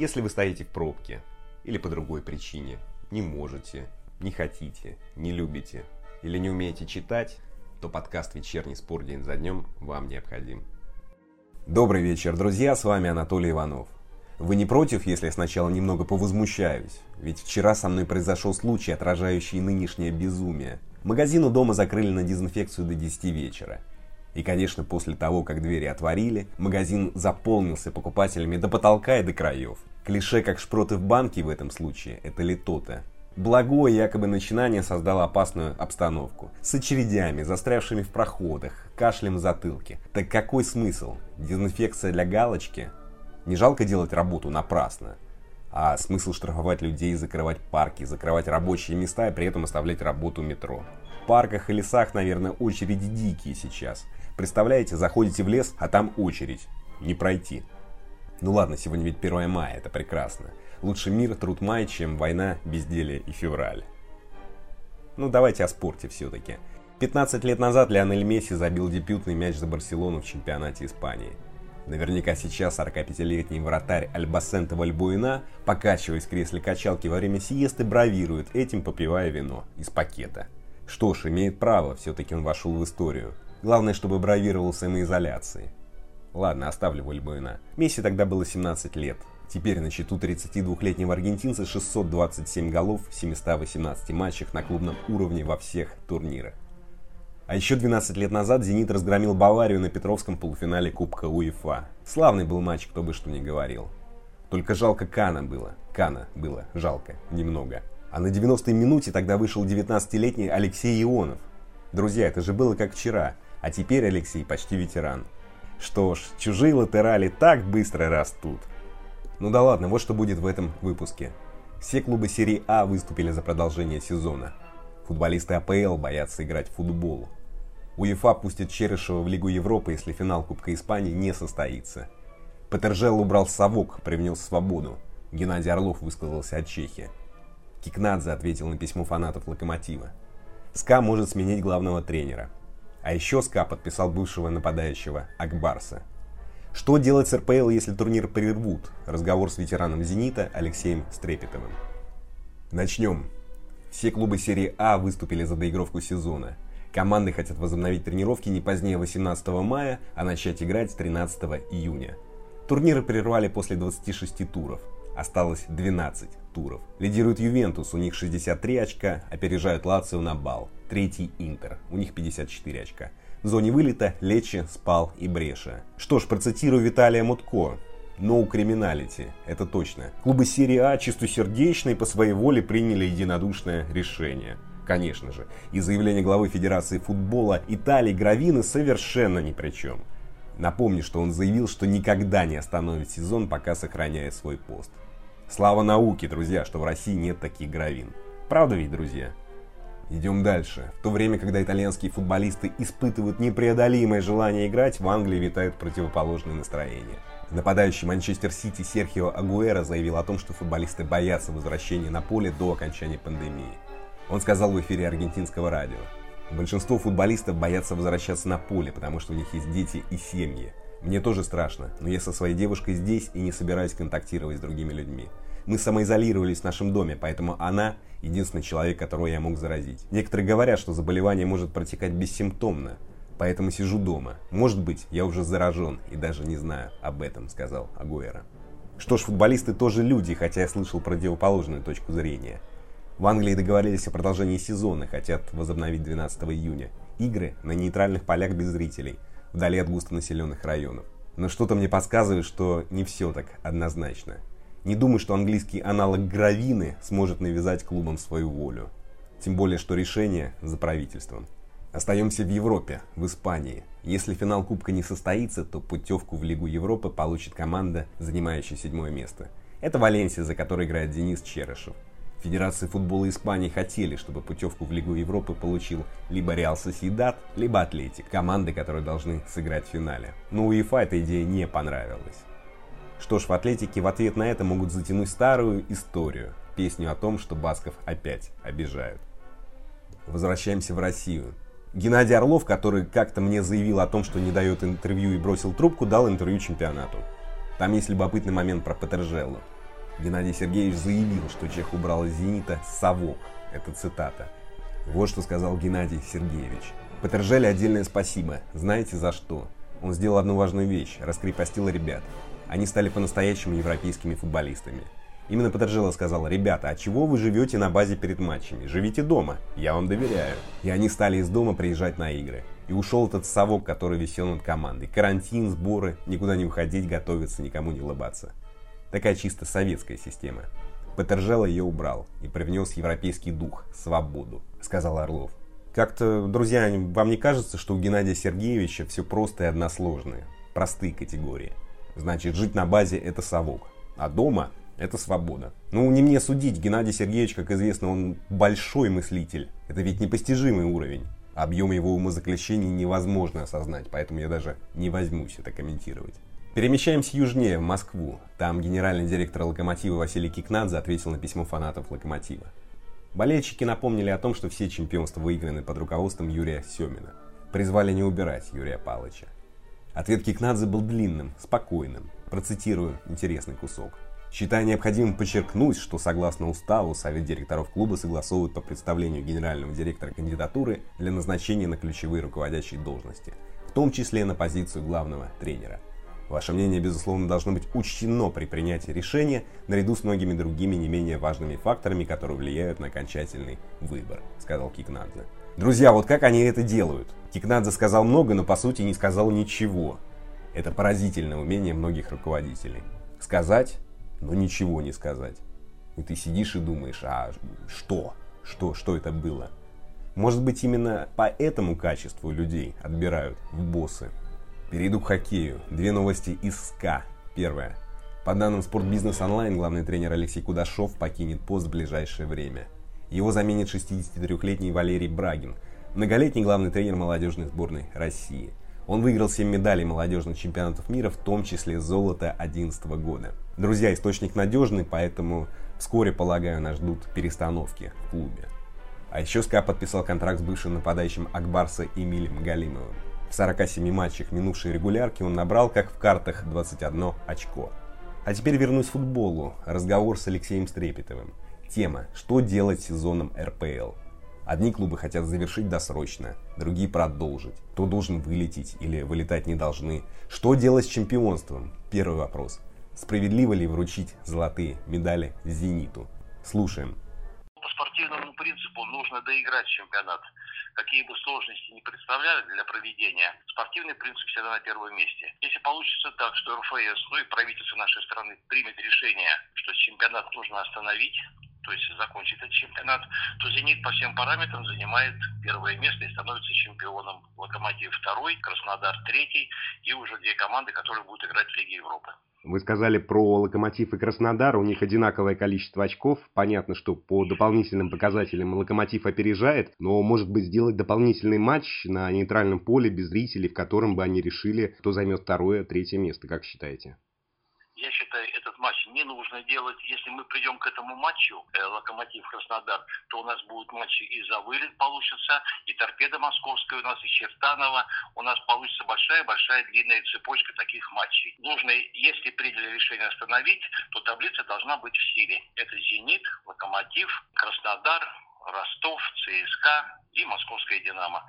Если вы стоите в пробке или по другой причине, не можете, не хотите, не любите или не умеете читать, то подкаст «Вечерний спор день за днем» вам необходим. Добрый вечер, друзья, с вами Анатолий Иванов. Вы не против, если я сначала немного повозмущаюсь? Ведь вчера со мной произошел случай, отражающий нынешнее безумие. Магазин у дома закрыли на дезинфекцию до 10 вечера. И, конечно, после того, как двери отворили, магазин заполнился покупателями до потолка и до краев. Клише как шпроты в банке в этом случае – это ли то-то. Благое якобы начинание создало опасную обстановку. С очередями, застрявшими в проходах, кашлем в затылке. Так какой смысл? Дезинфекция для галочки? Не жалко делать работу напрасно. А смысл штрафовать людей, закрывать парки, закрывать рабочие места и при этом оставлять работу метро. Парках и лесах, наверное, очереди дикие сейчас. Представляете, заходите в лес, а там очередь. Не пройти. Ну ладно, сегодня ведь 1 мая, это прекрасно. Лучше мир, труд май, чем война, безделие и февраль. Ну давайте о спорте все-таки. 15 лет назад Лионель Месси забил дебютный мяч за Барселону в чемпионате Испании. Наверняка сейчас 45-летний вратарь Альбасента Вальбуина, покачиваясь в кресле качалки во время сиесты, бравирует этим, попивая вино из пакета. Что ж, имеет право, все-таки он вошел в историю. Главное, чтобы бравировал самоизоляцией. Ладно, оставлю Вальбуина. Месси тогда было 17 лет. Теперь на счету 32-летнего аргентинца 627 голов в 718 матчах на клубном уровне во всех турнирах. А еще 12 лет назад «Зенит» разгромил Баварию на Петровском полуфинале Кубка УЕФА. Славный был матч, кто бы что ни говорил. Только жалко Кана было. Кана было жалко. Немного. А на 90-й минуте тогда вышел 19-летний Алексей Ионов. Друзья, это же было как вчера. А теперь Алексей почти ветеран. Что ж, чужие латерали так быстро растут. Ну да ладно, вот что будет в этом выпуске. Все клубы серии А выступили за продолжение сезона. Футболисты АПЛ боятся играть в футбол. УЕФА пустит Черышева в Лигу Европы, если финал Кубка Испании не состоится. Петержел убрал совок, привнес свободу. Геннадий Орлов высказался от Чехии. Кикнадзе ответил на письмо фанатов Локомотива. СКА может сменить главного тренера. А еще СКА подписал бывшего нападающего Акбарса. Что делать с РПЛ, если турнир прервут? Разговор с ветераном «Зенита» Алексеем Стрепетовым. Начнем. Все клубы серии А выступили за доигровку сезона – Команды хотят возобновить тренировки не позднее 18 мая, а начать играть с 13 июня. Турниры прервали после 26 туров. Осталось 12 туров. Лидирует Ювентус, у них 63 очка, опережают Лацио на бал. Третий Интер, у них 54 очка. В зоне вылета Лечи, Спал и Бреша. Что ж, процитирую Виталия Мутко. No criminality, это точно. Клубы серии А чистосердечно и по своей воле приняли единодушное решение – конечно же. И заявление главы Федерации футбола Италии Гравины совершенно ни при чем. Напомню, что он заявил, что никогда не остановит сезон, пока сохраняет свой пост. Слава науке, друзья, что в России нет таких гравин. Правда ведь, друзья? Идем дальше. В то время, когда итальянские футболисты испытывают непреодолимое желание играть, в Англии витают противоположные настроения. Нападающий Манчестер Сити Серхио Агуэра заявил о том, что футболисты боятся возвращения на поле до окончания пандемии. Он сказал в эфире аргентинского радио. Большинство футболистов боятся возвращаться на поле, потому что у них есть дети и семьи. Мне тоже страшно, но я со своей девушкой здесь и не собираюсь контактировать с другими людьми. Мы самоизолировались в нашем доме, поэтому она единственный человек, которого я мог заразить. Некоторые говорят, что заболевание может протекать бессимптомно, поэтому сижу дома. Может быть, я уже заражен и даже не знаю об этом, сказал Агуэра. Что ж, футболисты тоже люди, хотя я слышал противоположную точку зрения. В Англии договорились о продолжении сезона, хотят возобновить 12 июня. Игры на нейтральных полях без зрителей, вдали от густонаселенных районов. Но что-то мне подсказывает, что не все так однозначно. Не думаю, что английский аналог Гравины сможет навязать клубам свою волю. Тем более, что решение за правительством. Остаемся в Европе, в Испании. Если финал Кубка не состоится, то путевку в Лигу Европы получит команда, занимающая седьмое место. Это Валенсия, за которой играет Денис Черышев. Федерации футбола Испании хотели, чтобы путевку в Лигу Европы получил либо Реал Соседат, либо Атлетик, команды, которые должны сыграть в финале. Но УЕФА эта идея не понравилась. Что ж, в Атлетике в ответ на это могут затянуть старую историю, песню о том, что басков опять обижают. Возвращаемся в Россию. Геннадий Орлов, который как-то мне заявил о том, что не дает интервью и бросил трубку, дал интервью чемпионату. Там есть любопытный момент про Петержеллу. Геннадий Сергеевич заявил, что Чех убрал из «Зенита» совок. Это цитата. Вот что сказал Геннадий Сергеевич. Петержеле отдельное спасибо. Знаете за что? Он сделал одну важную вещь – раскрепостил ребят. Они стали по-настоящему европейскими футболистами. Именно Петержело сказал, ребята, а чего вы живете на базе перед матчами? Живите дома, я вам доверяю. И они стали из дома приезжать на игры. И ушел этот совок, который висел над командой. Карантин, сборы, никуда не уходить, готовиться, никому не улыбаться. Такая чисто советская система. Петержело ее убрал и привнес европейский дух, свободу, сказал Орлов. Как-то, друзья, вам не кажется, что у Геннадия Сергеевича все просто и односложное? Простые категории. Значит, жить на базе – это совок, а дома – это свобода. Ну, не мне судить, Геннадий Сергеевич, как известно, он большой мыслитель. Это ведь непостижимый уровень. Объем его умозаключений невозможно осознать, поэтому я даже не возьмусь это комментировать. Перемещаемся южнее, в Москву. Там генеральный директор «Локомотива» Василий Кикнадзе ответил на письмо фанатов «Локомотива». Болельщики напомнили о том, что все чемпионства выиграны под руководством Юрия Семина. Призвали не убирать Юрия Павловича. Ответ Кикнадзе был длинным, спокойным. Процитирую интересный кусок. Считая необходимым подчеркнуть, что согласно уставу Совет директоров клуба согласовывает по представлению генерального директора кандидатуры для назначения на ключевые руководящие должности, в том числе на позицию главного тренера – Ваше мнение, безусловно, должно быть учтено при принятии решения, наряду с многими другими не менее важными факторами, которые влияют на окончательный выбор, сказал Кикнадзе. Друзья, вот как они это делают? Кикнадзе сказал много, но по сути не сказал ничего. Это поразительное умение многих руководителей. Сказать, но ничего не сказать. И ты сидишь и думаешь, а что? Что? Что это было? Может быть, именно по этому качеству людей отбирают в боссы. Перейду к хоккею. Две новости из СКА. Первая. По данным Спортбизнес Онлайн, главный тренер Алексей Кудашов покинет пост в ближайшее время. Его заменит 63-летний Валерий Брагин, многолетний главный тренер молодежной сборной России. Он выиграл 7 медалей молодежных чемпионатов мира, в том числе золото 2011 года. Друзья, источник надежный, поэтому вскоре, полагаю, нас ждут перестановки в клубе. А еще СКА подписал контракт с бывшим нападающим Акбарса Эмилем Галимовым. В 47 матчах минувшей регулярки он набрал, как в картах, 21 очко. А теперь вернусь к футболу. Разговор с Алексеем Стрепетовым. Тема «Что делать сезоном РПЛ?» Одни клубы хотят завершить досрочно, другие продолжить. Кто должен вылететь или вылетать не должны? Что делать с чемпионством? Первый вопрос. Справедливо ли вручить золотые медали «Зениту»? Слушаем. По спортивному принципу нужно доиграть чемпионат какие бы сложности не представляли для проведения, спортивный принцип всегда на первом месте. Если получится так, что РФС, ну и правительство нашей страны примет решение, что чемпионат нужно остановить, то есть закончить этот чемпионат, то «Зенит» по всем параметрам занимает первое место и становится чемпионом. «Локомотив» второй, «Краснодар» третий и уже две команды, которые будут играть в Лиге Европы. Вы сказали про Локомотив и Краснодар, у них одинаковое количество очков. Понятно, что по дополнительным показателям Локомотив опережает, но может быть сделать дополнительный матч на нейтральном поле без зрителей, в котором бы они решили, кто займет второе, третье место, как считаете? Я считаю, матч не нужно делать. Если мы придем к этому матчу, э, Локомотив Краснодар, то у нас будут матчи и за вылет получится, и Торпеда Московская у нас, и Чертанова. У нас получится большая-большая длинная цепочка таких матчей. Нужно, если приняли решение остановить, то таблица должна быть в силе. Это «Зенит», «Локомотив», «Краснодар», Ростов, ЦСКА и Московская «Динамо».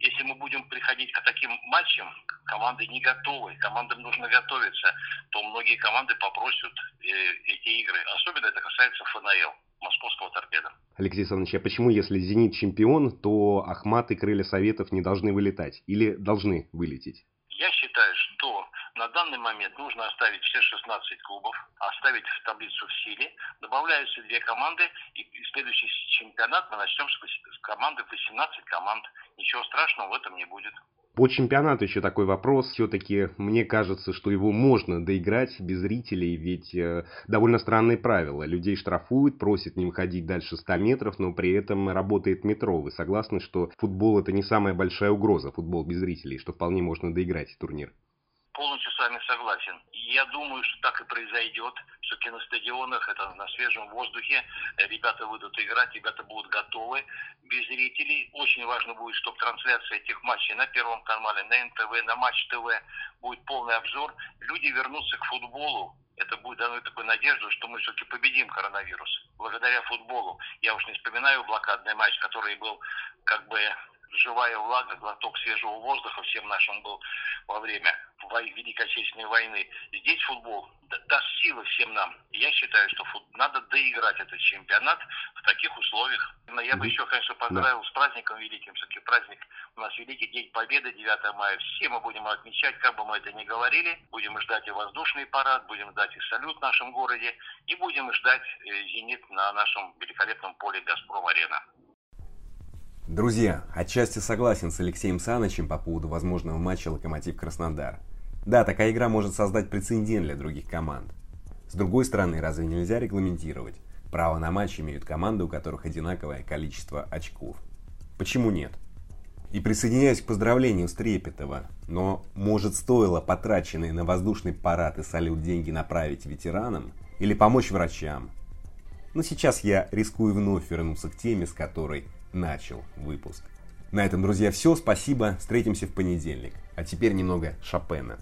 Если мы будем приходить к таким матчам, команды не готовы, командам нужно готовиться, то многие команды попросят э, эти игры. Особенно это касается ФНЛ, московского торпеда. Алексей Александрович, а почему, если «Зенит» чемпион, то Ахмат и Крылья Советов не должны вылетать? Или должны вылететь? Я считаю, что на данный момент нужно оставить все 16 клубов, оставить таблицу в силе, добавляются две команды, и следующий чемпионат мы начнем с команды 18 команд. Ничего страшного в этом не будет. По чемпионату еще такой вопрос. Все-таки мне кажется, что его можно доиграть без зрителей, ведь э, довольно странные правила. Людей штрафуют, просят не выходить дальше 100 метров, но при этом работает метро. Вы согласны, что футбол это не самая большая угроза, футбол без зрителей, что вполне можно доиграть турнир? Полностью с вами согласен. Я думаю, что так и произойдет. Все-таки на стадионах, это на свежем воздухе, ребята выйдут играть, ребята будут готовы. Без зрителей очень важно будет, чтобы трансляция этих матчей на Первом канале, на НТВ, на Матч ТВ будет полный обзор. Люди вернутся к футболу это будет дано такой надежду, что мы все-таки победим коронавирус. Благодаря футболу. Я уж не вспоминаю блокадный матч, который был как бы живая влага, глоток свежего воздуха всем нашим был во время Великой Отечественной войны. Здесь футбол даст силы всем нам. Я считаю, что фут... надо доиграть этот чемпионат в таких условиях. Но я бы еще, конечно, поздравил с праздником великим. Все-таки праздник у нас Великий День Победы, 9 мая. Все мы будем отмечать, как бы мы это ни говорили. Будем ждать и воздушный парад, будем ждать и салют в нашем городе. И будем ждать э, «Зенит» на нашем великолепном поле «Газпром-арена». Друзья, отчасти согласен с Алексеем Санычем по поводу возможного матча «Локомотив-Краснодар». Да, такая игра может создать прецедент для других команд. С другой стороны, разве нельзя регламентировать? Право на матч имеют команды, у которых одинаковое количество очков. Почему нет? И присоединяюсь к поздравлению Стрепетова, но может стоило потраченные на воздушный парад и салют деньги направить ветеранам или помочь врачам? Но сейчас я рискую вновь вернуться к теме, с которой начал выпуск. На этом, друзья, все. Спасибо. Встретимся в понедельник. А теперь немного Шопена.